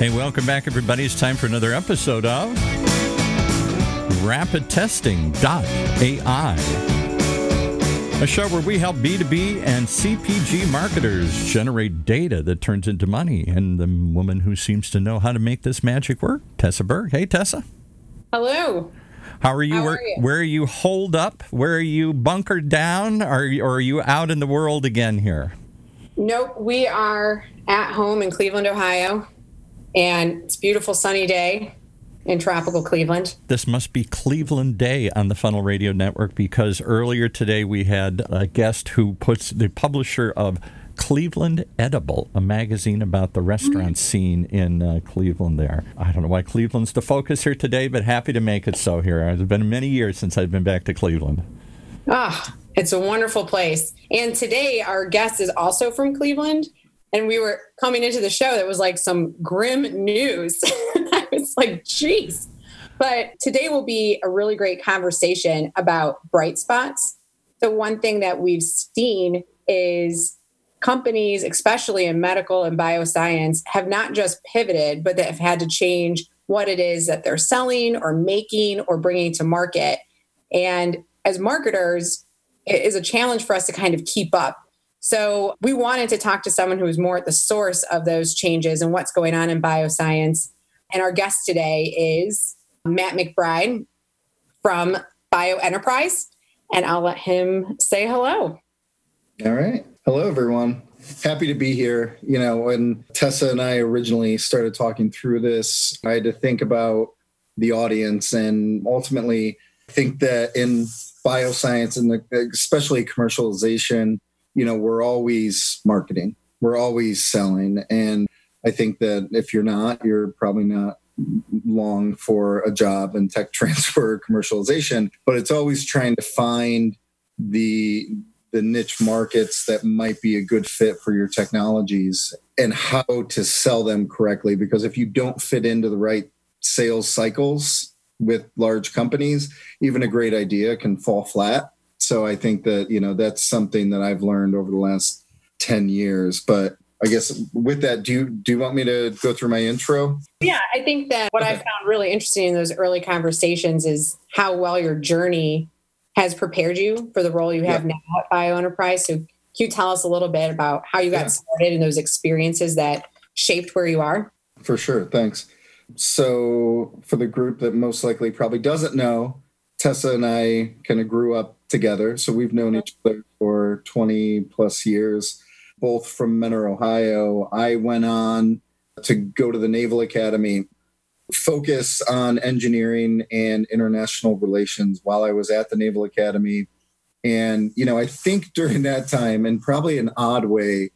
Hey, welcome back, everybody. It's time for another episode of Rapid Testing.ai, a show where we help B2B and CPG marketers generate data that turns into money. And the woman who seems to know how to make this magic work, Tessa Berg. Hey, Tessa. Hello. How are you? How where, are you? where are you holed up? Where are you bunkered down? Are you, or are you out in the world again here? Nope, we are at home in Cleveland, Ohio, and it's a beautiful sunny day in tropical Cleveland. This must be Cleveland Day on the Funnel Radio Network because earlier today we had a guest who puts the publisher of Cleveland Edible, a magazine about the restaurant scene in uh, Cleveland there. I don't know why Cleveland's the focus here today, but happy to make it so here. It's been many years since I've been back to Cleveland. Ah, it's a wonderful place. And today our guest is also from Cleveland. And we were coming into the show that was like some grim news. I was like, geez. But today will be a really great conversation about bright spots. The one thing that we've seen is companies, especially in medical and bioscience, have not just pivoted, but that have had to change what it is that they're selling or making or bringing to market. And as marketers, it is a challenge for us to kind of keep up. So we wanted to talk to someone who is more at the source of those changes and what's going on in bioscience. And our guest today is Matt McBride from BioEnterprise. And I'll let him say hello. All right. Hello, everyone. Happy to be here. You know, when Tessa and I originally started talking through this, I had to think about the audience and ultimately I think that in bioscience and especially commercialization, you know, we're always marketing, we're always selling. And I think that if you're not, you're probably not long for a job in tech transfer commercialization, but it's always trying to find the the niche markets that might be a good fit for your technologies and how to sell them correctly because if you don't fit into the right sales cycles with large companies even a great idea can fall flat so i think that you know that's something that i've learned over the last 10 years but i guess with that do you do you want me to go through my intro Yeah, I think that what I found really interesting in those early conversations is how well your journey has prepared you for the role you have now at BioEnterprise. So, can you tell us a little bit about how you got Yeah. started and those experiences that shaped where you are? For sure. Thanks. So, for the group that most likely probably doesn't know, Tessa and I kind of grew up together. So, we've known each other for 20 plus years, both from Mentor, Ohio. I went on to go to the Naval Academy, focus on engineering and international relations while I was at the Naval Academy. And, you know, I think during that time, and probably an odd way,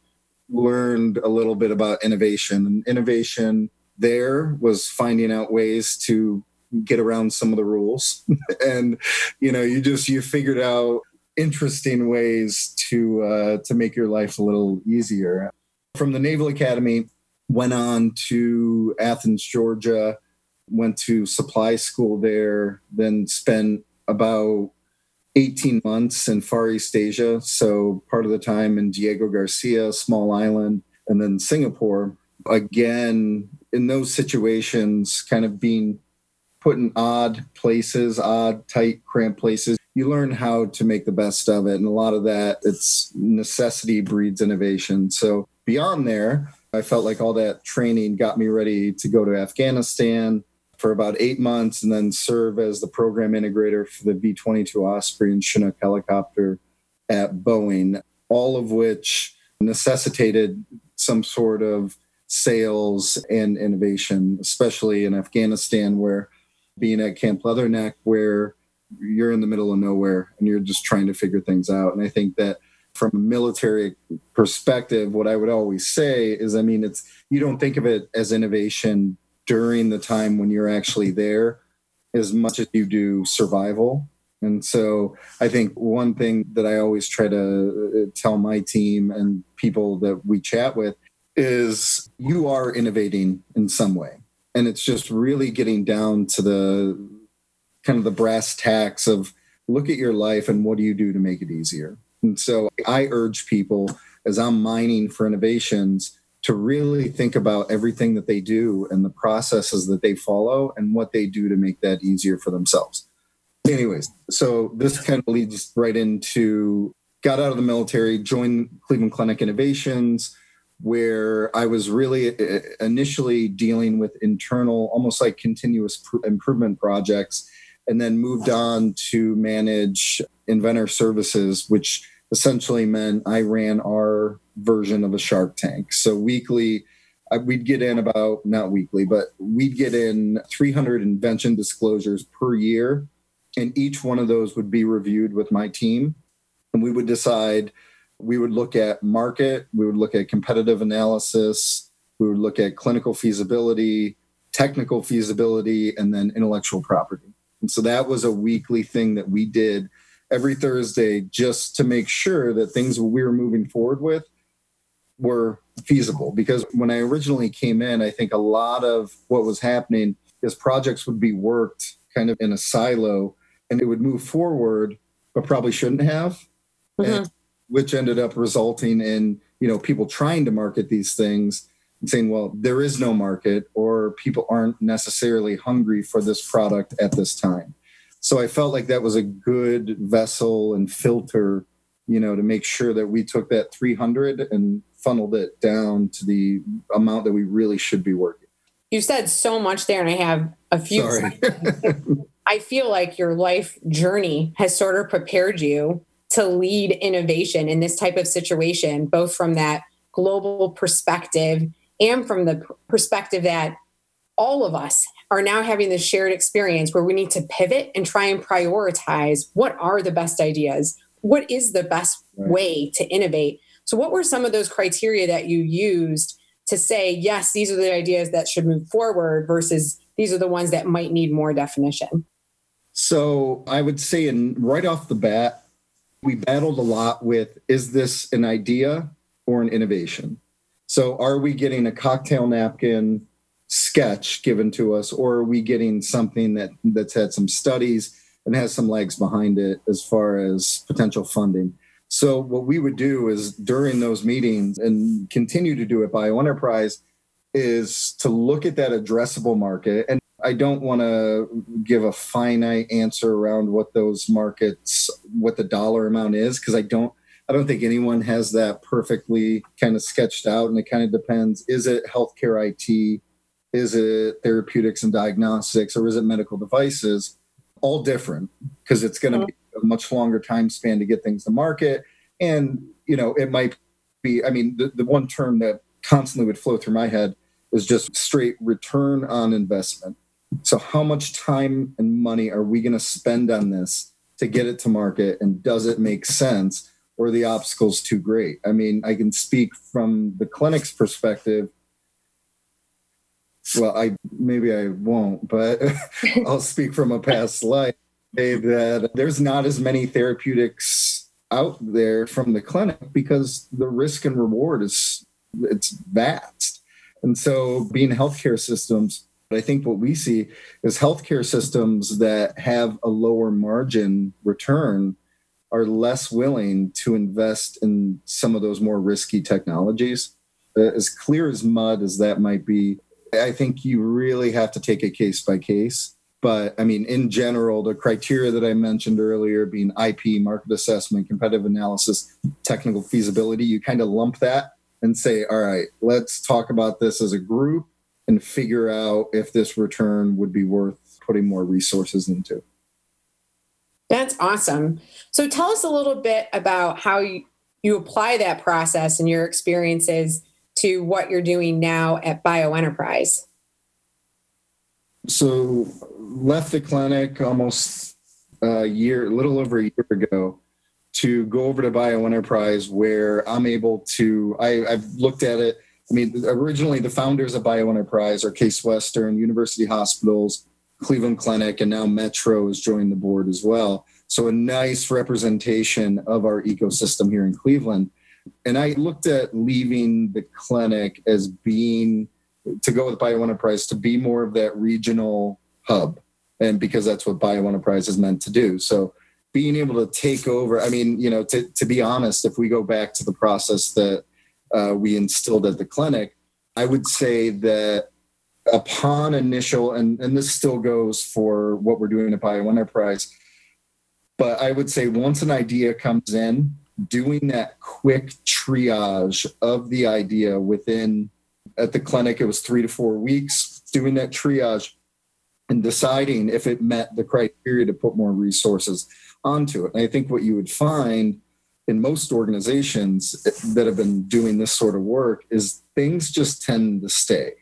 learned a little bit about innovation. And innovation there was finding out ways to get around some of the rules. and, you know, you just you figured out interesting ways to uh, to make your life a little easier. From the Naval Academy, went on to Athens, Georgia, went to supply school there, then spent about 18 months in Far East Asia. So part of the time in Diego Garcia, small island, and then Singapore. Again, in those situations, kind of being put in odd places, odd, tight, cramped places, you learn how to make the best of it. And a lot of that, it's necessity breeds innovation. So beyond there, I felt like all that training got me ready to go to Afghanistan for about eight months and then serve as the program integrator for the V 22 Osprey and Chinook helicopter at Boeing, all of which necessitated some sort of sales and innovation, especially in Afghanistan, where being at Camp Leatherneck, where you're in the middle of nowhere and you're just trying to figure things out. And I think that from a military perspective, what I would always say is, I mean, it's you don't think of it as innovation during the time when you're actually there as much as you do survival. And so I think one thing that I always try to uh, tell my team and people that we chat with is you are innovating in some way. And it's just really getting down to the kind of the brass tacks of look at your life and what do you do to make it easier. And so I urge people as I'm mining for innovations to really think about everything that they do and the processes that they follow and what they do to make that easier for themselves. Anyways, so this kind of leads right into got out of the military, joined Cleveland Clinic Innovations, where I was really uh, initially dealing with internal, almost like continuous improvement projects, and then moved on to manage inventor services, which essentially meant I ran our version of a Shark Tank. So weekly, we'd get in about not weekly, but we'd get in 300 invention disclosures per year, and each one of those would be reviewed with my team, and we would decide. We would look at market, we would look at competitive analysis, we would look at clinical feasibility, technical feasibility, and then intellectual property. And so that was a weekly thing that we did every Thursday just to make sure that things we were moving forward with were feasible. Because when I originally came in, I think a lot of what was happening is projects would be worked kind of in a silo and it would move forward, but probably shouldn't have, mm-hmm. Which ended up resulting in you know people trying to market these things and saying, well, there is no market or people aren't necessarily hungry for this product at this time. So I felt like that was a good vessel and filter, you know, to make sure that we took that 300 and funneled it down to the amount that we really should be working. You said so much there, and I have a few. Sorry. I feel like your life journey has sort of prepared you to lead innovation in this type of situation, both from that global perspective and from the perspective that all of us are now having this shared experience where we need to pivot and try and prioritize what are the best ideas what is the best right. way to innovate so what were some of those criteria that you used to say yes these are the ideas that should move forward versus these are the ones that might need more definition so i would say in right off the bat we battled a lot with is this an idea or an innovation so are we getting a cocktail napkin sketch given to us, or are we getting something that that's had some studies and has some legs behind it as far as potential funding? So what we would do is during those meetings and continue to do it BioEnterprise is to look at that addressable market and I don't want to give a finite answer around what those markets what the dollar amount is because I don't I don't think anyone has that perfectly kind of sketched out and it kind of depends is it healthcare IT is it therapeutics and diagnostics or is it medical devices? All different because it's going to be a much longer time span to get things to market. And, you know, it might be, I mean, the, the one term that constantly would flow through my head is just straight return on investment. So, how much time and money are we going to spend on this to get it to market? And does it make sense? Or the obstacles too great? I mean, I can speak from the clinic's perspective well, I maybe I won't, but I'll speak from a past life. That there's not as many therapeutics out there from the clinic because the risk and reward is it's vast. And so being healthcare systems, I think what we see is healthcare systems that have a lower margin return are less willing to invest in some of those more risky technologies. Uh, as clear as mud as that might be, I think you really have to take it case by case. But I mean, in general, the criteria that I mentioned earlier being IP, market assessment, competitive analysis, technical feasibility, you kind of lump that and say, all right, let's talk about this as a group and figure out if this return would be worth putting more resources into. That's awesome. So tell us a little bit about how you, you apply that process and your experiences to what you're doing now at BioEnterprise? So, left the clinic almost a year, a little over a year ago, to go over to BioEnterprise, where I'm able to. I, I've looked at it. I mean, originally the founders of BioEnterprise are Case Western, University Hospitals, Cleveland Clinic, and now Metro has joined the board as well. So, a nice representation of our ecosystem here in Cleveland. And I looked at leaving the clinic as being to go with BioEnterprise to be more of that regional hub. And because that's what BioEnterprise is meant to do. So being able to take over, I mean, you know, to, to be honest, if we go back to the process that uh, we instilled at the clinic. I would say that upon initial, and, and this still goes for what we're doing at Bio Enterprise, but I would say once an idea comes in, doing that quick triage of the idea within, at the clinic, it was three to four weeks, doing that triage and deciding if it met the criteria to put more resources onto it. And I think what you would find in most organizations that have been doing this sort of work is things just tend to stay.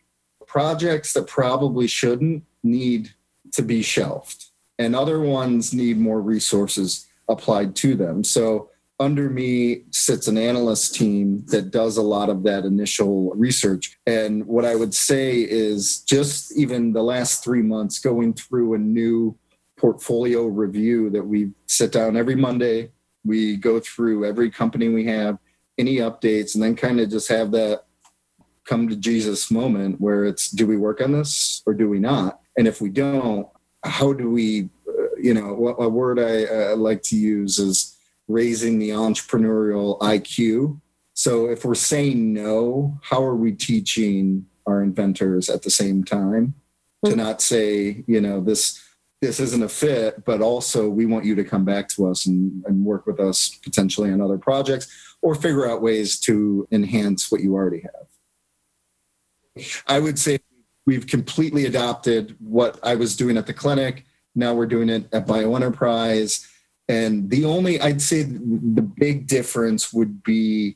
Projects that probably shouldn't need to be shelved, and other ones need more resources applied to them. So, under me sits an analyst team that does a lot of that initial research. And what I would say is just even the last three months going through a new portfolio review that we sit down every Monday we go through every company we have, any updates, and then kind of just have that come to Jesus moment where it's do we work on this or do we not? And if we don't, how do we, uh, you know, what a word I uh, like to use is raising the entrepreneurial IQ. So if we're saying no, how are we teaching our inventors at the same time to hmm. not say, you know, this this isn't a fit, but also we want you to come back to us and, and work with us potentially on other projects or figure out ways to enhance what you already have. I would say we've completely adopted what I was doing at the clinic. Now we're doing it at BioEnterprise. And the only, I'd say the big difference would be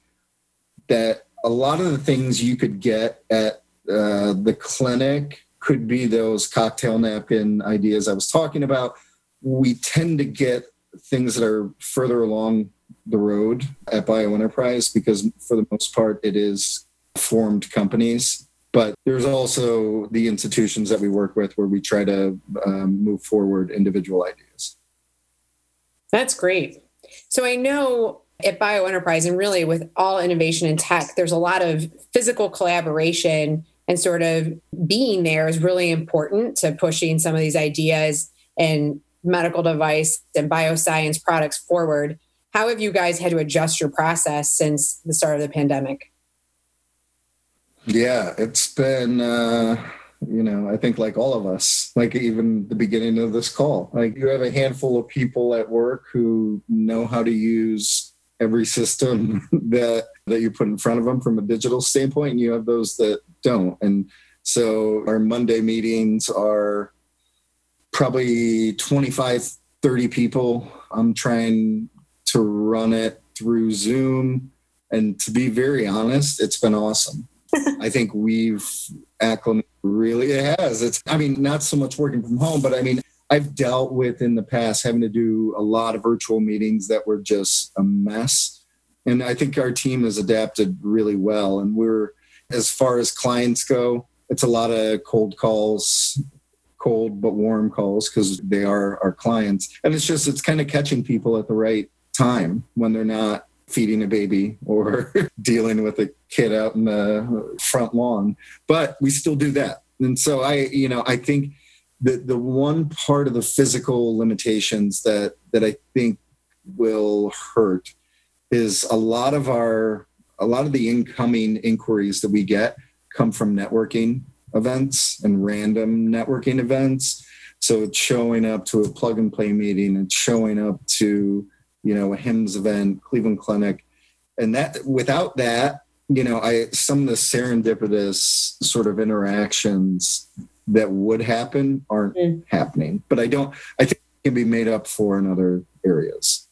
that a lot of the things you could get at uh, the clinic could be those cocktail napkin ideas I was talking about. We tend to get things that are further along the road at Bio Enterprise because, for the most part, it is formed companies. But there's also the institutions that we work with where we try to um, move forward individual ideas. That's great. So I know at Bio Enterprise and really with all innovation in tech, there's a lot of physical collaboration and sort of being there is really important to pushing some of these ideas and medical device and bioscience products forward. How have you guys had to adjust your process since the start of the pandemic? Yeah, it's been, uh, you know, I think like all of us, like even the beginning of this call, like you have a handful of people at work who know how to use every system that that you put in front of them from a digital standpoint and you have those that don't. And so our monday meetings are probably 25 30 people. I'm trying to run it through zoom. And to be very honest it's been awesome. I think we've acclimated really it has. It's i mean not so much working from home but i mean I've dealt with in the past having to do a lot of virtual meetings that were just a mess. And I think our team has adapted really well. And we're, as far as clients go, it's a lot of cold calls, cold but warm calls because they are our clients. And it's just, it's kind of catching people at the right time when they're not feeding a baby or dealing with a kid out in the front lawn. But we still do that. And so I, you know, I think the the one part of the physical limitations that that I think will hurt is a lot of our a lot of the incoming inquiries that we get come from networking events and random networking events. So it's showing up to a plug and play meeting, it's showing up to you know a HIMSS event, Cleveland Clinic, and that without that, you know, I some of the serendipitous sort of interactions that would happen aren't mm. happening. But I don't, I think can be made up for in other areas.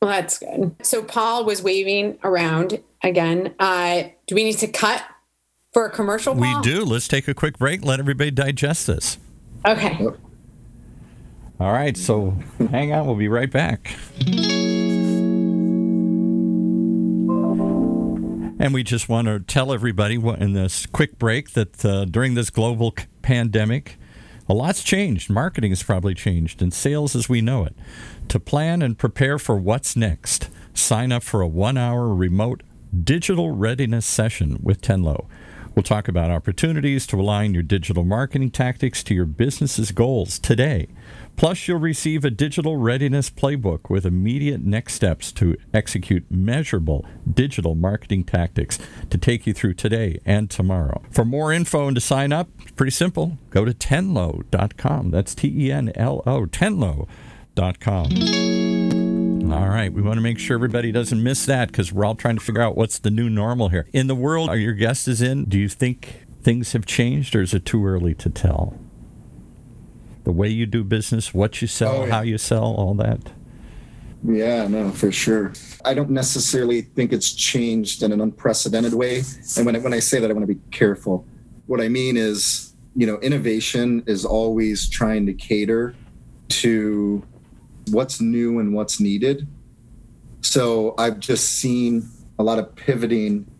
Well, that's good. So Paul was waving around again. Uh, do we need to cut for a commercial? Paul? We do. Let's take a quick break. Let everybody digest this. Okay. All right. So hang on. We'll be right back. And we just want to tell everybody in this quick break that uh, during this global pandemic, a lot's changed. Marketing has probably changed, and sales as we know it. To plan and prepare for what's next, sign up for a one hour remote digital readiness session with Tenlo. We'll talk about opportunities to align your digital marketing tactics to your business's goals today. Plus, you'll receive a digital readiness playbook with immediate next steps to execute measurable digital marketing tactics to take you through today and tomorrow. For more info and to sign up, pretty simple. Go to tenlo.com. That's T E N L O, tenlo.com. All right, we want to make sure everybody doesn't miss that because we're all trying to figure out what's the new normal here. In the world, are your guest is in, do you think things have changed or is it too early to tell? The way you do business, what you sell, oh, yeah. how you sell, all that? Yeah, no, for sure. I don't necessarily think it's changed in an unprecedented way. And when I, when I say that, I want to be careful. What I mean is, you know, innovation is always trying to cater to what's new and what's needed. So I've just seen a lot of pivoting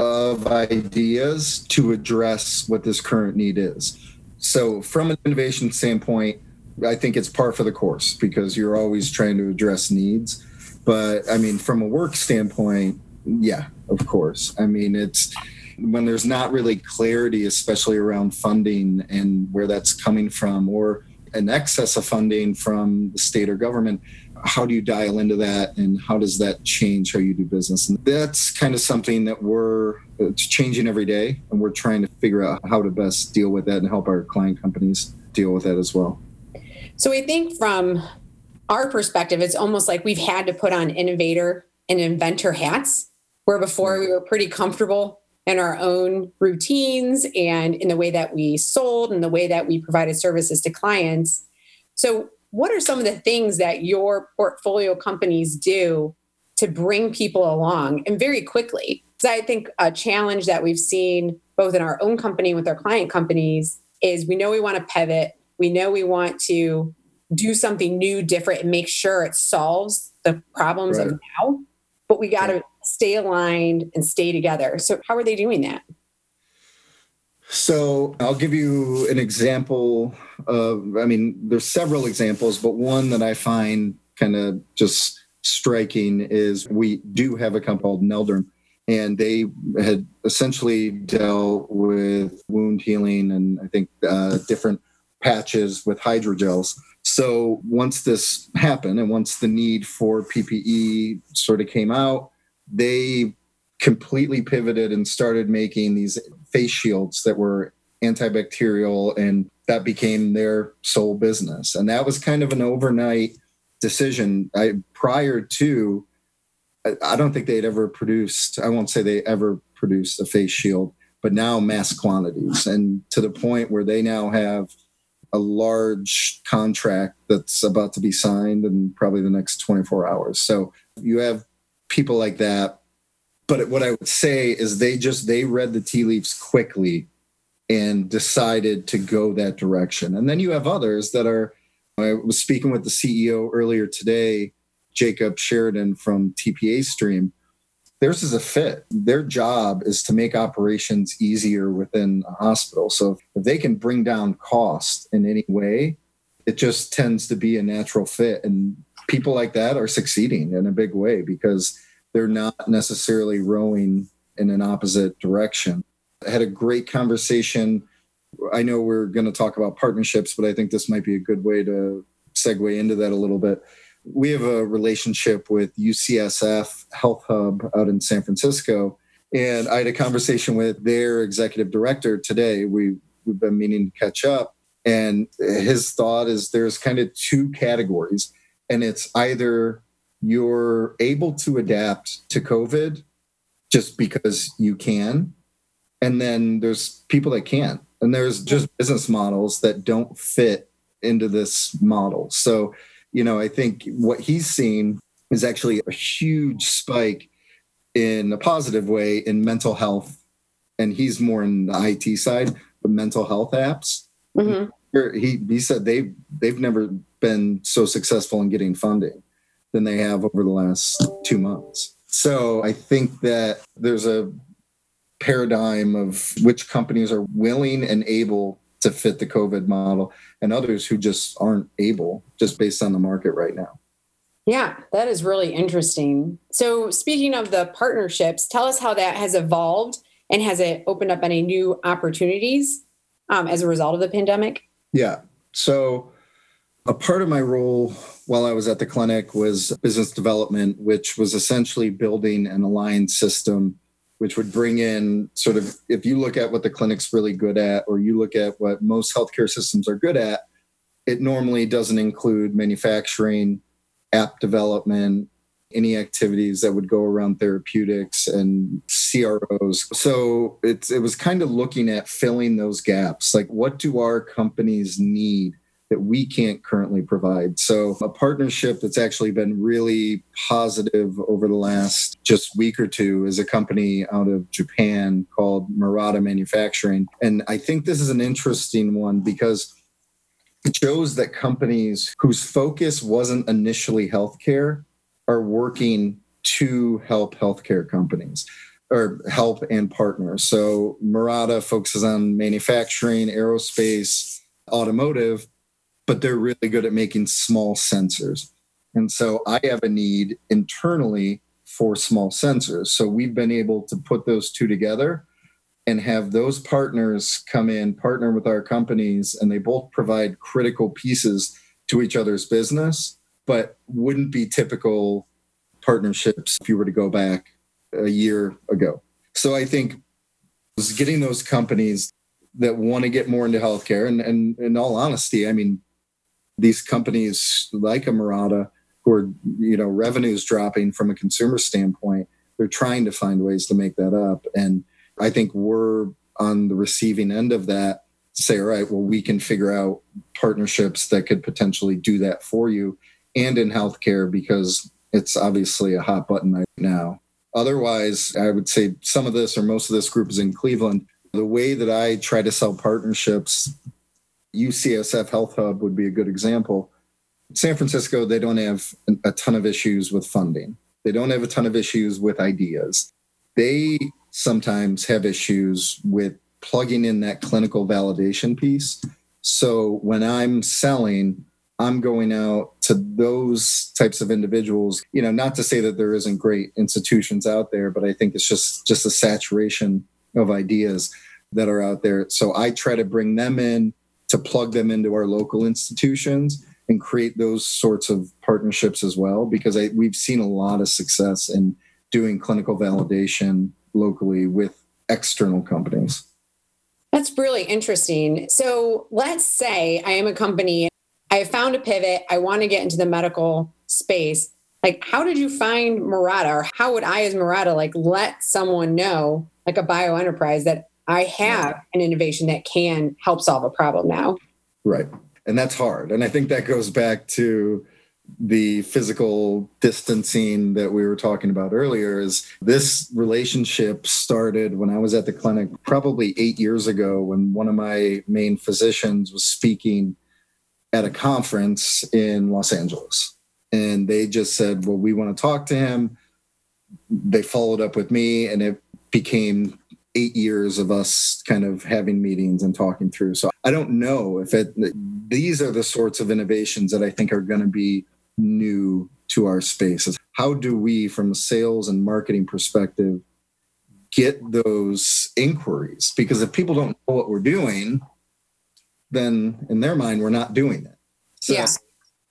of ideas to address what this current need is. So, from an innovation standpoint, I think it's par for the course because you're always trying to address needs. But I mean, from a work standpoint, yeah, of course. I mean, it's when there's not really clarity, especially around funding and where that's coming from, or an excess of funding from the state or government, how do you dial into that and how does that change how you do business? And that's kind of something that we're it's changing every day and we're trying to figure out how to best deal with that and help our client companies deal with that as well. So I think from our perspective, it's almost like we've had to put on innovator and inventor hats, where before we were pretty comfortable in our own routines and in the way that we sold and the way that we provided services to clients. So, what are some of the things that your portfolio companies do to bring people along and very quickly? Because I think a challenge that we've seen both in our own company with our client companies is we know we want to pivot, we know we want to do something new, different, and make sure it solves the problems right. of now, but we got to stay aligned and stay together. So, how are they doing that? So, I'll give you an example of, I mean, there's several examples, but one that I find kind of just striking is we do have a company called Nelderm, and they had essentially dealt with wound healing and I think uh, different patches with hydrogels. So once this happened and once the need for PPE sort of came out, they completely pivoted and started making these face shields that were antibacterial and that became their sole business. And that was kind of an overnight decision. I, prior to, I, I don't think they'd ever produced, I won't say they ever produced a face shield, but now mass quantities and to the point where they now have a large contract that's about to be signed in probably the next 24 hours. So you have people like that. But what I would say is they just they read the tea leaves quickly and decided to go that direction. And then you have others that are I was speaking with the CEO earlier today, Jacob Sheridan from TPA Stream. Theirs is a fit. Their job is to make operations easier within a hospital. So if they can bring down cost in any way, it just tends to be a natural fit. And people like that are succeeding in a big way because they're not necessarily rowing in an opposite direction. I had a great conversation I know we're going to talk about partnerships, but I think this might be a good way to segue into that a little bit. We have a relationship with UCSF Health Hub out in San Francisco. And I had a conversation with their executive director today. We, we've been meaning to catch up. And his thought is there's kind of two categories, and it's either you're able to adapt to COVID just because you can, and then there's people that can't. And there's just business models that don't fit into this model. So you know i think what he's seen is actually a huge spike in a positive way in mental health. And he's more in the it side the mental health apps. Mm-hmm. he, he said they they've never been so successful in getting funding than they have over the last two months so i think that there's a paradigm of which companies are willing and able to fit the COVID model and others who just aren't able just based on the market right now. Yeah, that is really interesting. So, speaking of the partnerships, tell us how that has evolved And has it opened up any new opportunities um, as a result of the pandemic? Yeah. So, a part of my role while I was at the clinic was business development, which was essentially building an alliance system, which would bring in sort of, if you look at what the clinic's really good at, or you look at what most healthcare systems are good at, it normally doesn't include manufacturing, app development, any activities that would go around therapeutics and CROs. So it's it was kind of looking at filling those gaps. Like what do our companies need that we can't currently provide? So a partnership that's actually been really positive over the last just week or two is a company out of Japan called Murata Manufacturing. And I think this is an interesting one because it shows that companies whose focus wasn't initially healthcare are working to help healthcare companies or help and partner. So Murata focuses on manufacturing, aerospace, automotive, but they're really good at making small sensors. And so I have a need internally for small sensors. So we've been able to put those two together and have those partners come in, partner with our companies, and they both provide critical pieces to each other's business but wouldn't be typical partnerships if you were to go back a year ago. So I think getting those companies that want to get more into healthcare, and, and in all honesty, I mean, these companies like a Murata, who are you know revenues dropping from a consumer standpoint, they're trying to find ways to make that up, and I think we're on the receiving end of that to say, all right, well, we can figure out partnerships that could potentially do that for you and in healthcare because it's obviously a hot button right now. Otherwise, I would say some of this or most of this group is in Cleveland. The way that I try to sell partnerships, UCSF Health Hub would be a good example. San Francisco, they don't have a ton of issues with funding. They don't have a ton of issues with ideas. They sometimes have issues with plugging in that clinical validation piece. So when I'm selling, I'm going out to those types of individuals, you know, not to say that there isn't great institutions out there, but I think it's just just a saturation of ideas that are out there. So I try to bring them in to plug them into our local institutions and create those sorts of partnerships as well because I, we've seen a lot of success in doing clinical validation locally with external companies. That's really interesting. So let's say I am a company I found a pivot. I want to get into the medical space. Like, how did you find Murata, or how would I, as Murata, like let someone know, like a BioEnterprise, that I have an innovation that can help solve a problem now? Right, and that's hard. And I think that goes back to the physical distancing that we were talking about earlier is this relationship started when I was at the clinic probably 8 years ago when one of my main physicians was speaking at a conference in Los Angeles. And they just said, Well, we want to talk to him. They followed up with me, and it became eight years of us kind of having meetings and talking through. So I don't know if it, these are the sorts of innovations that I think are going to be new to our spaces. How do we, from a sales and marketing perspective, get those inquiries? Because if people don't know what we're doing, then in their mind, we're not doing it. So yeah.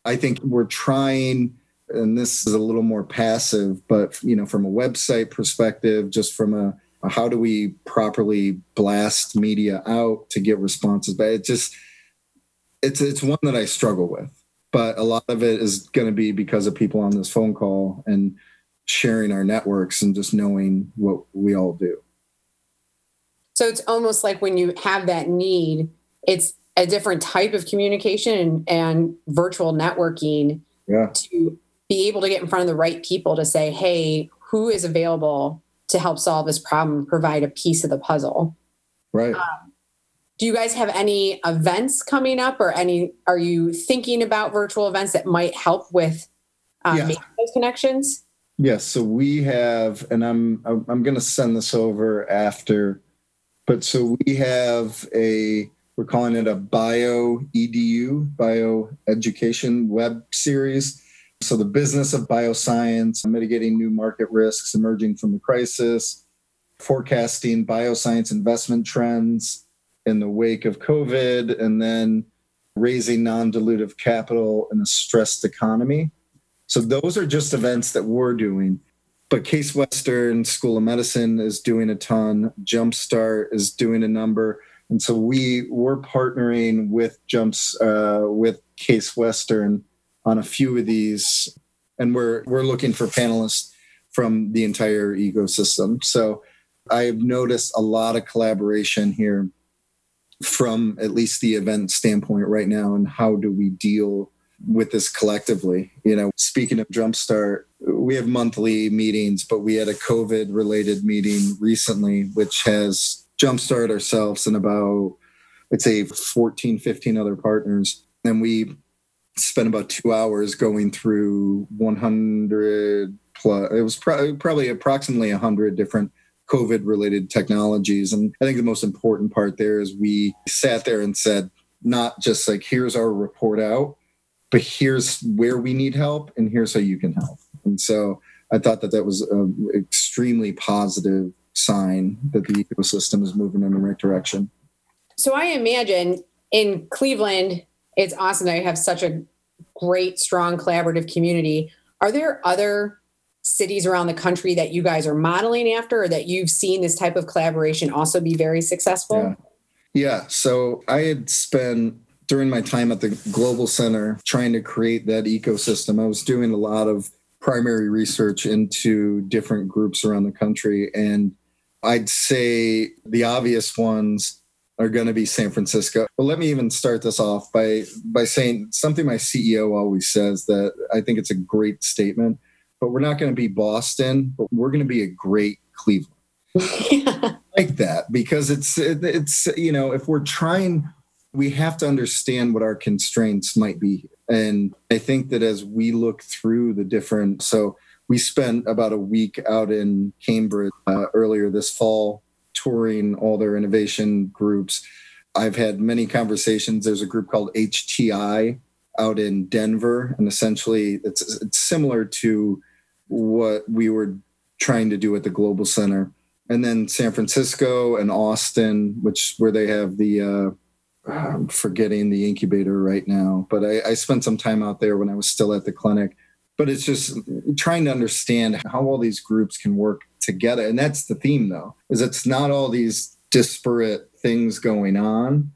I think we're trying, and this is a little more passive, but you know, from a website perspective, just from a, a how do we properly blast media out to get responses? But it just it's it's one that I struggle with. But a lot of it is going to be because of people on this phone call and sharing our networks and just knowing what we all do. So it's almost like when you have that need, it's a different type of communication and, and virtual networking yeah. to be able to get in front of the right people to say, hey, who is available to help solve this problem, provide a piece of the puzzle. Right. Um, do you guys have any events coming up or any, are you thinking about virtual events that might help with um, yeah. making those connections? Yes. So we have, and I'm, I'm going to send this over after, but so we have a, we're calling it a bio edu, bio education web series. So, the business of bioscience, mitigating new market risks emerging from the crisis, forecasting bioscience investment trends in the wake of COVID, and then raising non dilutive capital in a stressed economy. So, those are just events that we're doing. But Case Western School of Medicine is doing a ton, Jumpstart is doing a number. And so we we're partnering with Jumps uh, with Case Western on a few of these, and we're we're looking for panelists from the entire ecosystem. So I've noticed a lot of collaboration here from at least the event standpoint right now and how do we deal with this collectively you know speaking of jumpstart we have monthly meetings but we had a covid related meeting recently which has jumpstart ourselves and about i'd say 14 15 other partners and we spent about two hours going through 100 plus it was pro- probably approximately 100 different COVID related technologies. And I think the most important part there is we sat there and said, not just like, here's our report out, but here's where we need help and here's how you can help. And so I thought that that was an extremely positive sign that the ecosystem is moving in the right direction. So I imagine in Cleveland, it's awesome that you have such a great, strong, collaborative community. Are there other cities around the country that you guys are modeling after or that you've seen this type of collaboration also be very successful? Yeah. yeah. So I had spent during my time at the Global Center trying to create that ecosystem. I was doing a lot of primary research into different groups around the country. And I'd say the obvious ones are going to be San Francisco. But let me even start this off by by saying something my CEO always says that I think it's a great statement but we're not going to be Boston, but we're going to be a great Cleveland. Like that because it's it's you know if we're trying we have to understand what our constraints might be and I think that as we look through the different so we spent about a week out in Cambridge uh, earlier this fall touring all their innovation groups. I've had many conversations. There's a group called HTI out in Denver, and essentially it's, it's similar to what we were trying to do at the Global Center. And then San Francisco and Austin, which where they have the uh, I'm forgetting the incubator right now, but I, I spent some time out there when I was still at the clinic. But it's just trying to understand how all these groups can work together. And that's the theme though, is it's not all these disparate things going on.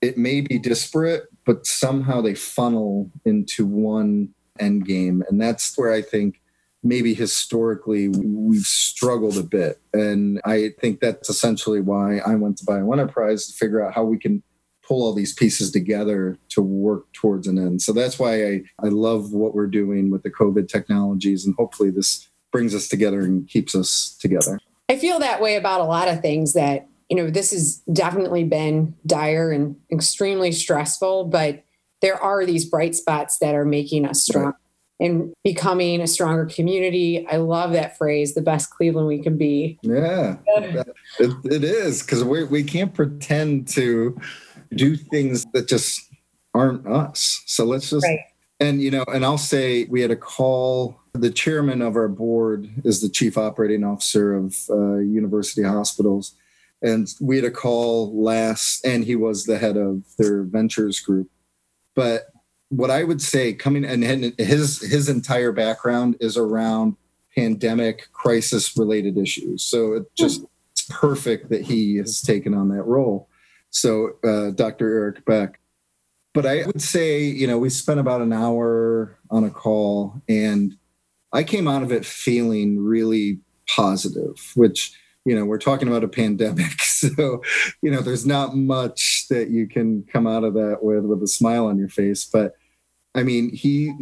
It may be disparate, but somehow they funnel into one end game. And that's where I think maybe historically we've struggled a bit. And I think that's essentially why I went to BioEnterprise to figure out how we can pull all these pieces together to work towards an end. So that's why I, I love what we're doing with the COVID technologies. And hopefully this brings us together and keeps us together. I feel that way about a lot of things that, you know, this has definitely been dire and extremely stressful, but there are these bright spots that are making us strong and becoming a stronger community. I love that phrase, the best Cleveland we can be. Yeah, it, it is because we we can't pretend to do things that just aren't us. So let's just, right. And you know, and I'll say we had a call. The chairman of our board is the chief operating officer of uh, University Hospitals. And we had a call last, and he was the head of their ventures group. But what I would say coming and his his entire background is around pandemic crisis related issues. So it just it's perfect that he has taken on that role. So uh, Dr. Eric Beck. But I would say, you know, we spent about an hour on a call and I came out of it feeling really positive, which you know we're talking about a pandemic so you know there's not much that you can come out of that with with a smile on your face but I mean, he,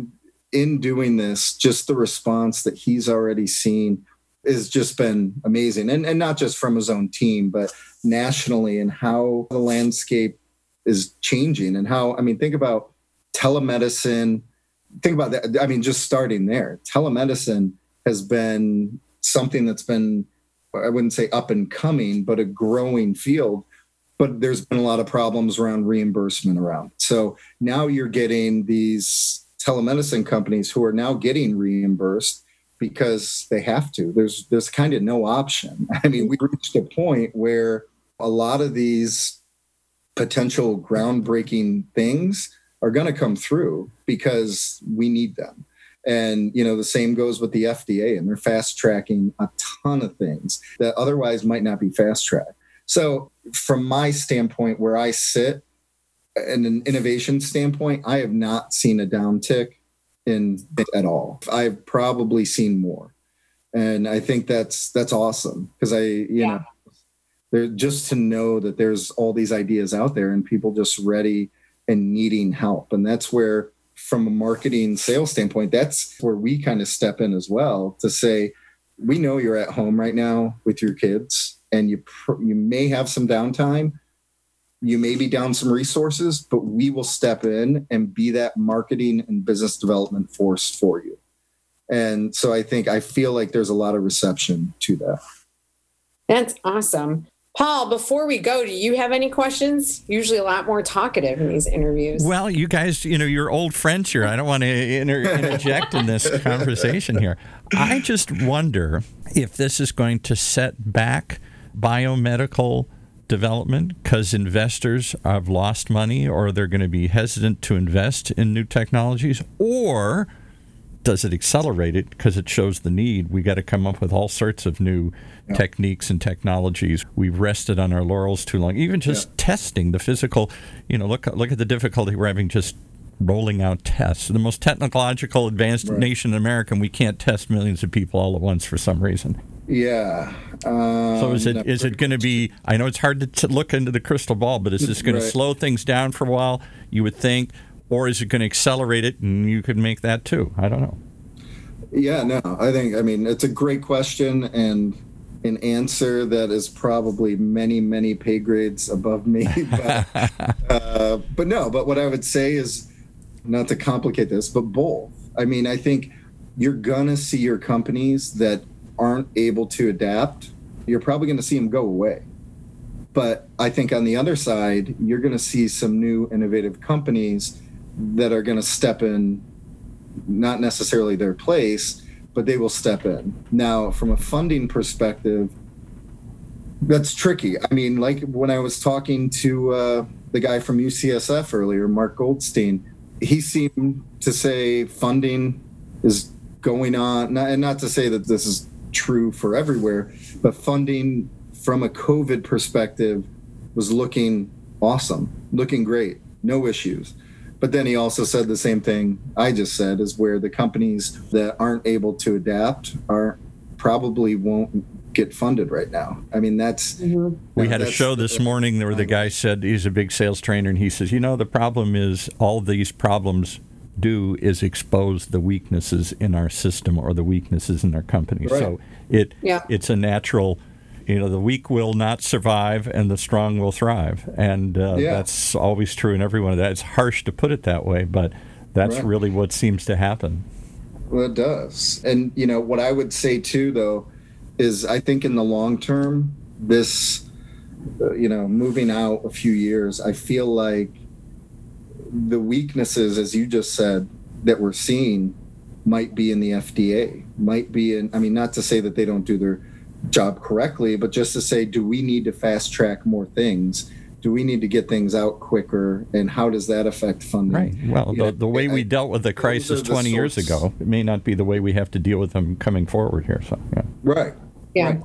in doing this, just the response that he's already seen has just been amazing. And, and not just from his own team, but nationally and how the landscape is changing and how, I mean, think about telemedicine. Think about that. I mean, just starting there, telemedicine has been something that's been, I wouldn't say up and coming, but a growing field but there's been a lot of problems around reimbursement around. So now you're getting these telemedicine companies who are now getting reimbursed because they have to. There's there's kind of no option. I mean, we reached a point where a lot of these potential groundbreaking things are going to come through because we need them. And you know, the same goes with the FDA, and they're fast tracking a ton of things that otherwise might not be fast tracked. So, from my standpoint, where I sit, in an innovation standpoint, I have not seen a downtick in at all. I've probably seen more, and I think that's that's awesome because I you yeah. know there just to know that there's all these ideas out there and people just ready and needing help, and that's where from a marketing sales standpoint, that's where we kind of step in as well to say, we know you're at home right now with your kids and you pr- you may have some downtime. You may be down some resources but we will step in and be that marketing and business development force for you. And so i think i feel like there's a lot of reception to that. That's awesome Paul, before we go, do you have any questions? Usually a lot more talkative in these interviews. Well, you guys, you know, you're old friends here. I don't want to inter- interject in this conversation here. I just wonder if this is going to set back biomedical development because investors have lost money or they're going to be hesitant to invest in new technologies or does it accelerate it because it shows the need? We got to come up with all sorts of new yeah. techniques and technologies. We've rested on our laurels too long. Even just yeah. testing the physical, you know, look look at the difficulty we're having just rolling out tests. The most technological advanced right. nation in America, and we can't test millions of people all at once for some reason. Yeah. Um, so is it is it going to be? I know it's hard to t- look into the crystal ball, but is this going right. to slow things down for a while? You would think, or is it going to accelerate it? And you could make that too. I don't know. Yeah, no, I think I mean it's a great question and an answer that is probably many many pay grades above me. But, uh, but no, but what I would say is not to complicate this, but both. I mean, I think you're gonna see your companies that aren't able to adapt. You're probably going to see them go away. But I think on the other side, you're going to see some new innovative companies that are going to step in, not necessarily their place, but they will step in. Now, from a funding perspective, that's tricky. I mean, like when I was talking to uh, the guy from UCSF earlier, Mark Goldstein, he seemed to say funding is going on, and not to say that this is true for everywhere, but funding from a COVID perspective was looking awesome, looking great, no issues. But then he also said the same thing I just said is where the companies that aren't able to adapt are probably won't get funded right now. I mean, that's. Mm-hmm. We had a show this morning where the guy said he's a big sales trainer and he says, you know, the problem is all these problems do is expose the weaknesses in our system or the weaknesses in our company. Right. So it yeah. it's a natural you know the weak will not survive and the strong will thrive and uh, yeah. that's always true in every one of that it's harsh to put it that way but that's right. really what seems to happen well it does and you know what i would say too though is i think in the long term this uh, you know moving out a few years i feel like the weaknesses as you just said that we're seeing might be in the fda might be in i mean not to say that they don't do their job correctly, but just to say, do we need to fast track more things? Do we need to get things out quicker? And how does that affect funding? Right. Well, the, the, way I, we dealt with the crisis 20 years ago, it may not be the way we have to deal with them coming forward here. So, yeah. Right. Yeah. Right.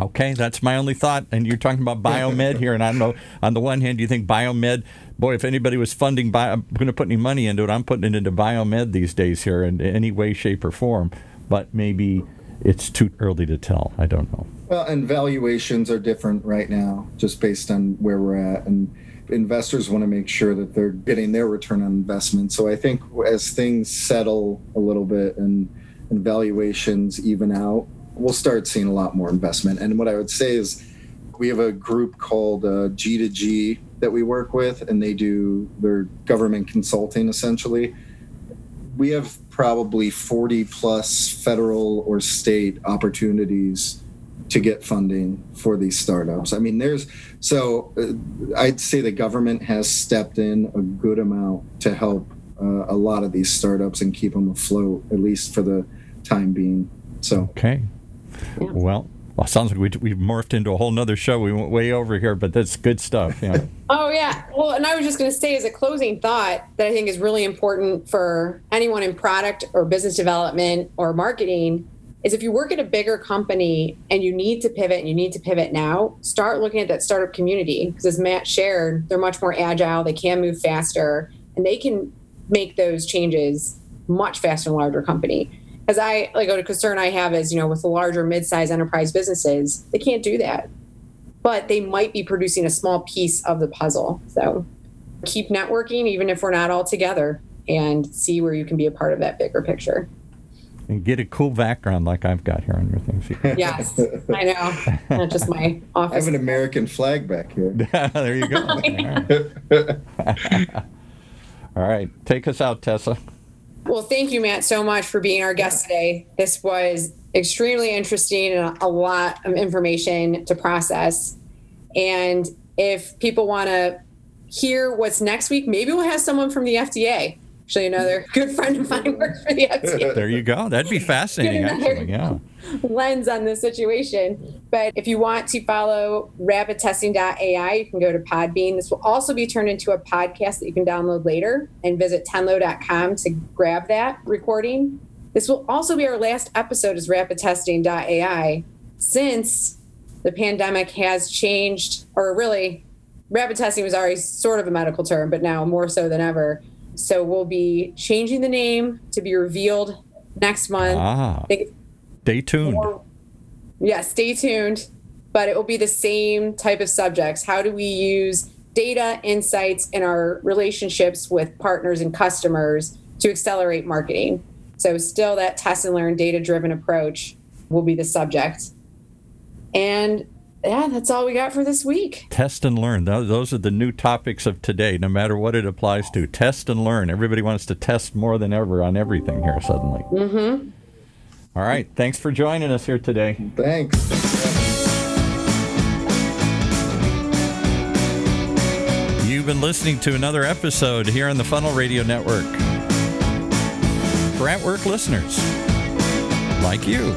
Okay, that's my only thought. And you're talking about biomed here, and I don't know. On the one hand, do you think biomed? Boy, if anybody was funding, bio, I'm going to put any money into it. I'm putting it into biomed these days here in any way, shape, or form. But maybe it's too early to tell. I don't know. Well, and valuations are different right now, just based on where we're at, and investors want to make sure that they're getting their return on investment. So I think as things settle a little bit and, and valuations even out, we'll start seeing a lot more investment. And what I would say is we have a group called uh, G2G that we work with, and they do their government consulting essentially we have probably 40 plus federal or state opportunities to get funding for these startups. I mean, there's so uh, I'd say the government has stepped in a good amount to help uh, a lot of these startups and keep them afloat, at least for the time being. So Okay. Yeah. Well, well, sounds like we, we've morphed into a whole nother show. We went way over here, but that's good stuff. Yeah. Oh yeah. Well, and I was just going to say as a closing thought that I think is really important for anyone in product or business development or marketing is if you work at a bigger company and you need to pivot and you need to pivot now, start looking at that startup community because as Matt shared, they're much more agile, they can move faster, and they can make those changes much faster than a larger company. As I like a concern I have is, you know, with the larger mid-sized enterprise businesses, they can't do that but they might be producing a small piece of the puzzle. So keep networking, even if we're not all together, and see where you can be a part of that bigger picture. and get a cool background like I've got here on your things. Yes, I know. Not just my office. I have an American flag back here. there you go. All right. All right. Take us out, Tessa. Well, thank you, Matt, so much for being our guest today. This was extremely interesting and a lot of information to process. And if people want to hear what's next week, maybe we'll have someone from the FDA. Actually, another good friend of mine works for the FDA. There you go. That'd be fascinating, actually. Yeah. lens on this situation. But if you want to follow rapidtesting.ai, you can go to Podbean. This will also be turned into a podcast that you can download later and visit tenlo.com to grab that recording. This will also be our last episode as rapidtesting.ai since the pandemic has changed, or really, rapid testing was already sort of a medical term, but now more so than ever. So we'll be changing the name to be revealed next month. Ah, I think it's stay tuned. more- yeah, stay tuned. But it will be the same type of subjects. How do we use data insights in our relationships with partners and customers to accelerate marketing? So, still that test and learn data driven approach will be the subject. And yeah, that's all we got for this week. Test and learn. Those, those are the new topics of today, no matter what it applies to. Test and learn. Everybody wants to test more than ever on everything here suddenly. Mm-hmm. All right. Thanks for joining us here today. Thanks. You've been listening to another episode here on the Funnel Radio Network. For at work listeners like you.